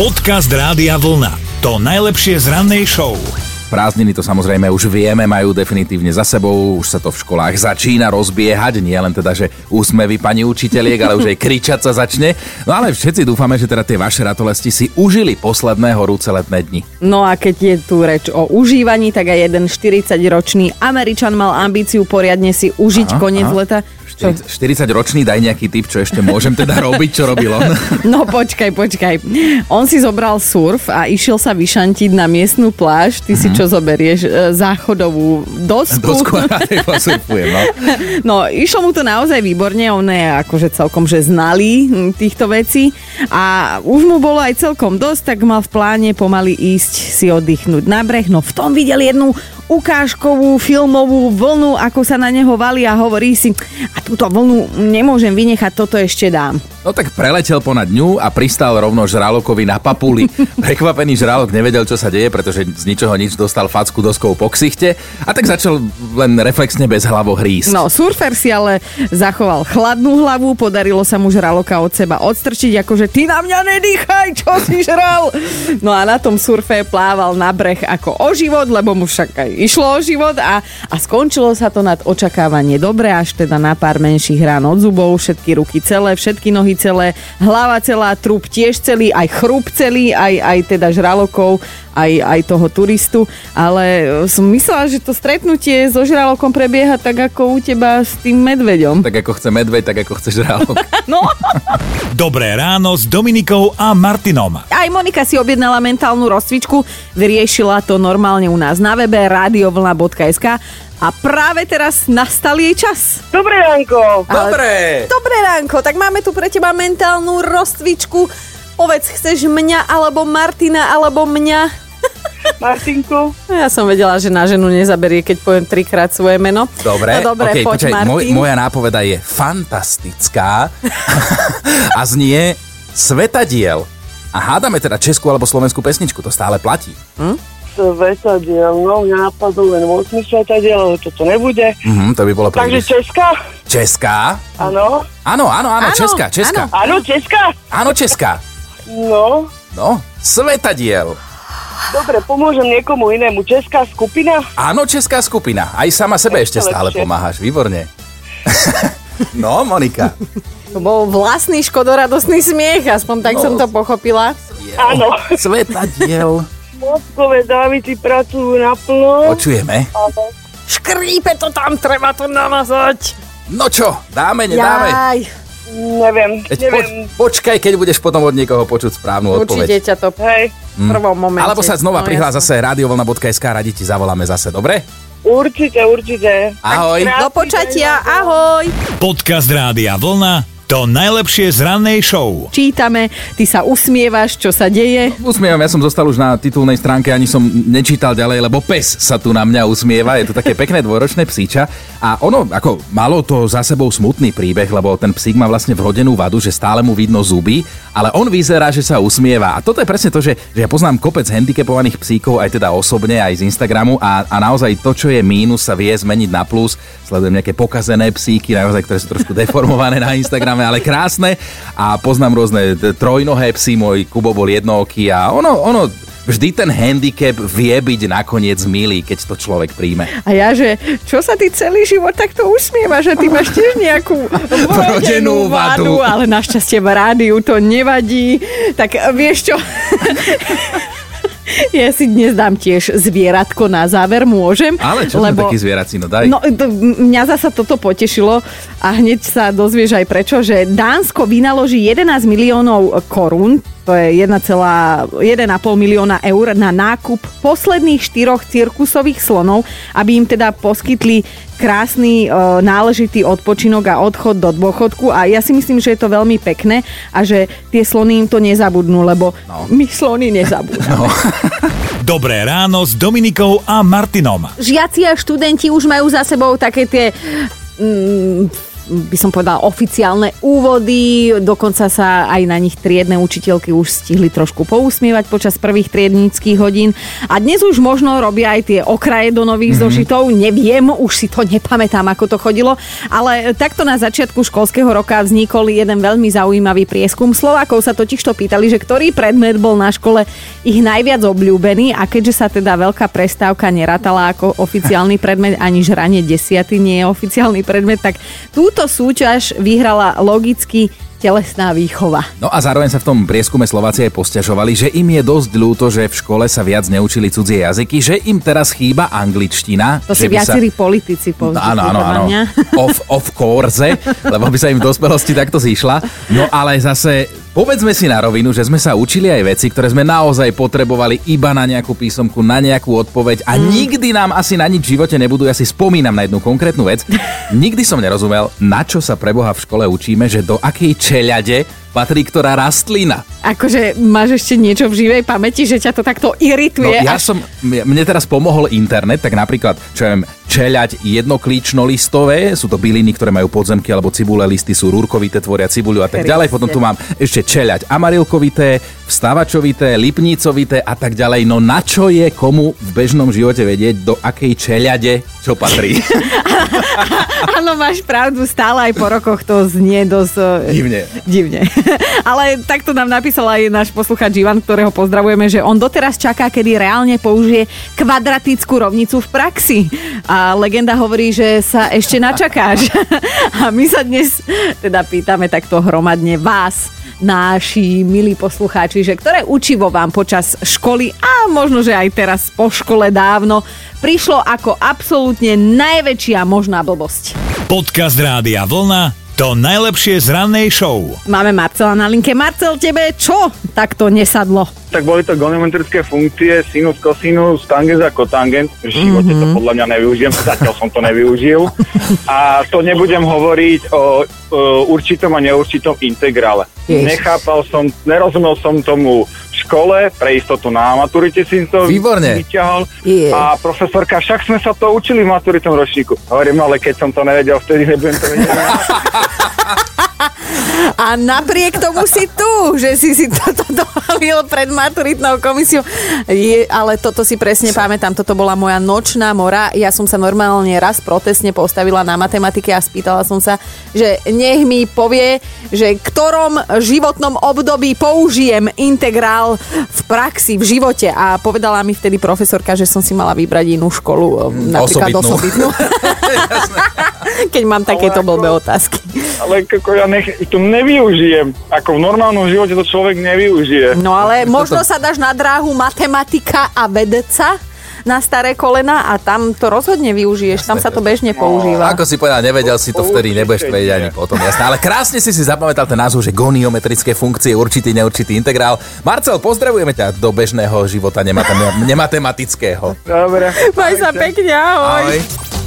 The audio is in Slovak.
Podcast Rádia Vlna. To najlepšie z rannej show. Prázdniny to samozrejme už vieme, majú definitívne za sebou, už sa to v školách začína rozbiehať, nie len teda, že úsmevy pani učiteľiek, ale už aj kričať sa začne. No ale všetci dúfame, že teda tie vaše ratolesti si užili posledné horúce letné dni. No a keď je tu reč o užívaní, tak aj jeden 40-ročný Američan mal ambíciu poriadne si užiť Aha, koniec aha. leta. Čo? 40 ročný, daj nejaký tip, čo ešte môžem teda robiť, čo robil on. No počkaj, počkaj. On si zobral surf a išiel sa vyšantiť na miestnú pláž. Ty si čo zoberieš? E, Záchodovú dosku? Dosku a posurfujem, no. No, išlo mu to naozaj výborne, on je akože celkom že znalý hm, týchto vecí a už mu bolo aj celkom dosť, tak mal v pláne pomaly ísť si oddychnúť na breh. No v tom videl jednu ukážkovú filmovú vlnu, ako sa na neho valí a hovorí si, a túto vlnu nemôžem vynechať, toto ešte dám. No tak preletel ponad ňu a pristal rovno žralokovi na papuli. Prekvapený žralok nevedel, čo sa deje, pretože z ničoho nič dostal facku doskou po ksichte a tak začal len reflexne bez hlavo hrísť. No, surfer si ale zachoval chladnú hlavu, podarilo sa mu žraloka od seba odstrčiť, akože ty na mňa nedýchaj, čo si žral. No a na tom surfe plával na breh ako o život, lebo mu však aj išlo o život a, a skončilo sa to nad očakávanie dobre, až teda na pár menších rán od zubov, všetky ruky celé, všetky nohy celé, hlava celá, trup tiež celý, aj chrup celý, aj, aj teda žralokov, aj, aj toho turistu, ale som myslela, že to stretnutie so žralokom prebieha tak ako u teba s tým medveďom. Tak ako chce medveď, tak ako chce žralok. No, Dobré ráno s Dominikou a Martinom. aj Monika si objednala mentálnu rozcvičku, vyriešila to normálne u nás na webe radiovlna.sk a práve teraz nastal jej čas. Dobré ránko. Dobre! Dobré ránko, tak máme tu pre teba mentálnu rozcvičku. Povedz, chceš mňa, alebo Martina, alebo mňa? Martinko. Ja som vedela, že na ženu nezaberie, keď poviem trikrát svoje meno. Dobre, no, dobre okay, poď počkaj, Martin. môj, moja nápoveda je fantastická a znie Svetadiel. A hádame teda českú alebo slovenskú pesničku, to stále platí. Svetadiel, no mňa napadlo len 8 svetadiel, ale toto nebude. Mhm, to by bolo Takže príliš. Česká? Česká? Áno. Áno, áno, áno, Áno, Česká, Česká. Áno, Česká? Áno, Česká. No. No, Svetadiel. Dobre, pomôžem niekomu inému. Česká skupina? Áno, česká skupina. Aj sama sebe ešte Ešte stále lepšie. pomáhaš, výborne. no, Monika. To bol vlastný škodoradosný smiech, aspoň tak No. som to pochopila. Áno. Svetadiel. Mozkové závity pracujú naplno. Počujeme. Škrípe to tam, treba to namazať. No čo, dáme, nedáme? Jaj, Neviem, Veď poč- neviem. počkaj, keď budeš potom od niekoho počuť správnu určite odpoveď. ťa to Hej, v prvom momente. Alebo sa znova No, prihlás jasné. zase radiovlna.sk, radi ti zavoláme zase, dobre? určite, určite. Ahoj. Do počatia, ahoj. Podcast Rádia Vlna. To najlepšie z rannej show. Čítame, ty sa usmievaš, čo sa deje. Usmievam, ja som zostal už na titulnej stránke, ani som nečítal ďalej, lebo pes sa tu na mňa usmieva, je to také pekné dvojročné psíča a ono, ako malo to za sebou smutný príbeh, lebo ten psík má vlastne vrodenú vadu, že stále mu vidno zuby, ale on vyzerá, že sa usmieva a toto je presne to, že, že ja poznám kopec handicapovaných psíkov aj teda osobne, aj z Instagramu a, a naozaj to, čo je mínus, sa vie zmeniť na plus. Sledujem nejaké pokazené psíky, naozaj, ktoré sú trošku deformované na Instagrame, ale krásne a poznám rôzne t- trojnohé psy, môj Kubo bol jednooký a ono, ono vždy ten handicap vie byť nakoniec milý, keď to človek príjme. A ja, že čo sa ty celý život takto usmievaš, že ty máš tiež nejakú vrodenú vadu. vadu, ale našťastie v rádiu to nevadí. Tak eh, vieš čo? Ja si dnes dám tiež zvieratko na záver, môžem? Ale čo Lebo... taký zvieracino, daj. No, mňa zasa toto potešilo a hneď sa dozvieš aj prečo, že Dánsko vynaloží 11 miliónov korún, to je 1,1,5 milióna eur na nákup posledných štyroch cirkusových slonov, aby im teda poskytli krásny, e, náležitý odpočinok a odchod do dôchodku a ja si myslím, že je to veľmi pekné a že tie slony im to nezabudnú, lebo No. my slony nezabudnú. No. Dobré ráno s Dominikou a Martinom. žiaci a študenti už majú za sebou také tie mm, by som povedala, oficiálne úvody, dokonca sa aj na nich triedne učiteľky už stihli trošku pousmievať počas prvých triednických hodín. A dnes už možno robia aj tie okraje do nových mm-hmm. zošitov, neviem, už si to nepamätám, ako to chodilo, ale takto na začiatku školského roka vznikol jeden veľmi zaujímavý prieskum. Slovákov sa totiž to pýtali, že ktorý predmet bol na škole ich najviac obľúbený a keďže sa teda veľká prestávka nerátala ako oficiálny predmet, ani žranie desiaty nie je oficiálny predmet, tak túto súťaž vyhrala logicky telesná výchova. No a zároveň sa v tom prieskume Slováci aj posťažovali, že im je dosť ľúto, že v škole sa viac neučili cudzie jazyky, že im teraz chýba angličtina. To si viacerí sa... politici povedali. Áno, áno, áno. Of, of course, lebo by sa im v dospelosti takto zišla. No ale zase Povedzme si na rovinu, že sme sa učili aj veci, ktoré sme naozaj potrebovali iba na nejakú písomku, na nejakú odpoveď a mm. nikdy nám asi na nič v živote nebudú. Ja si spomínam na jednu konkrétnu vec. Nikdy som nerozumel, na čo sa preboha v škole učíme, že do akej čeľade patrí ktorá rastlina. Akože máš ešte niečo v živej pamäti, že ťa to takto irituje? No, ja až... som, mne teraz pomohol internet, tak napríklad, čo viem, čeľať jednoklíčno-listové, sú to byliny, ktoré majú podzemky alebo cibule listy, sú rúrkovité, tvoria cibuľu a tak ďalej. Potom tu mám ešte čeľať amarilkovité, vstávačovité, lipnicovité a tak ďalej. No na čo je komu v bežnom živote vedieť, do akej čeľade čo patrí? Áno, máš pravdu, stále aj po rokoch to znie dosť... Eh, divne. Divne. Ale takto nám napísal aj náš posluchač Ivan, ktorého pozdravujeme, že on doteraz čaká, kedy reálne použije kvadratickú rovnicu v praxi. A legenda hovorí, že sa ešte načakáš. A my sa dnes teda pýtame takto hromadne vás, náši milí poslucháči, že ktoré učivo vám počas školy a možno, že aj teraz po škole dávno prišlo ako absolútne najväčšia možná blbosť. Podcast Rádia Vlna to najlepšie z rannej show. Máme Marcela na linke. Marcel, tebe čo takto nesadlo? Tak boli to goniometrické funkcie, sinus, kosinus, tangens a kotangent. V živote mm-hmm. to podľa mňa nevyužijem, zatiaľ som to nevyužil. A to nebudem hovoriť o, o určitom a neurčitom integrále. Jež. Nechápal som, nerozumel som tomu škole, pre istotu na maturite si to Výborne. vyťahol. Yeah. A profesorka, však sme sa to učili v maturitom ročníku. Hovorím, ale keď som to nevedel, vtedy nebudem to vedieť. A napriek tomu si tu, že si si toto dovalil pred maturitnou komisiou. Je, ale toto si presne pamätám, toto bola moja nočná mora. Ja som sa normálne raz protestne postavila na matematike a spýtala som sa, že nech mi povie, že ktorom životnom období použijem integrál v praxi, v živote. A povedala mi vtedy profesorka, že som si mala vybrať inú školu, napríklad osobitnú. Keď mám takéto blbé otázky ale ako ja nech, to nevyužijem. Ako v normálnom živote to človek nevyužije. No ale možno sa dáš na dráhu matematika a vedca na staré kolena a tam to rozhodne využiješ, tam sa to bežne používa. No, ako si povedal, nevedel si to vtedy, nebudeš to vedieť ani potom, jasné. Ale krásne si si zapamätal ten názov, že goniometrické funkcie, určitý, neurčitý integrál. Marcel, pozdravujeme ťa do bežného života nematematického. Dobre. Maj sa pekne, ahoj. ahoj.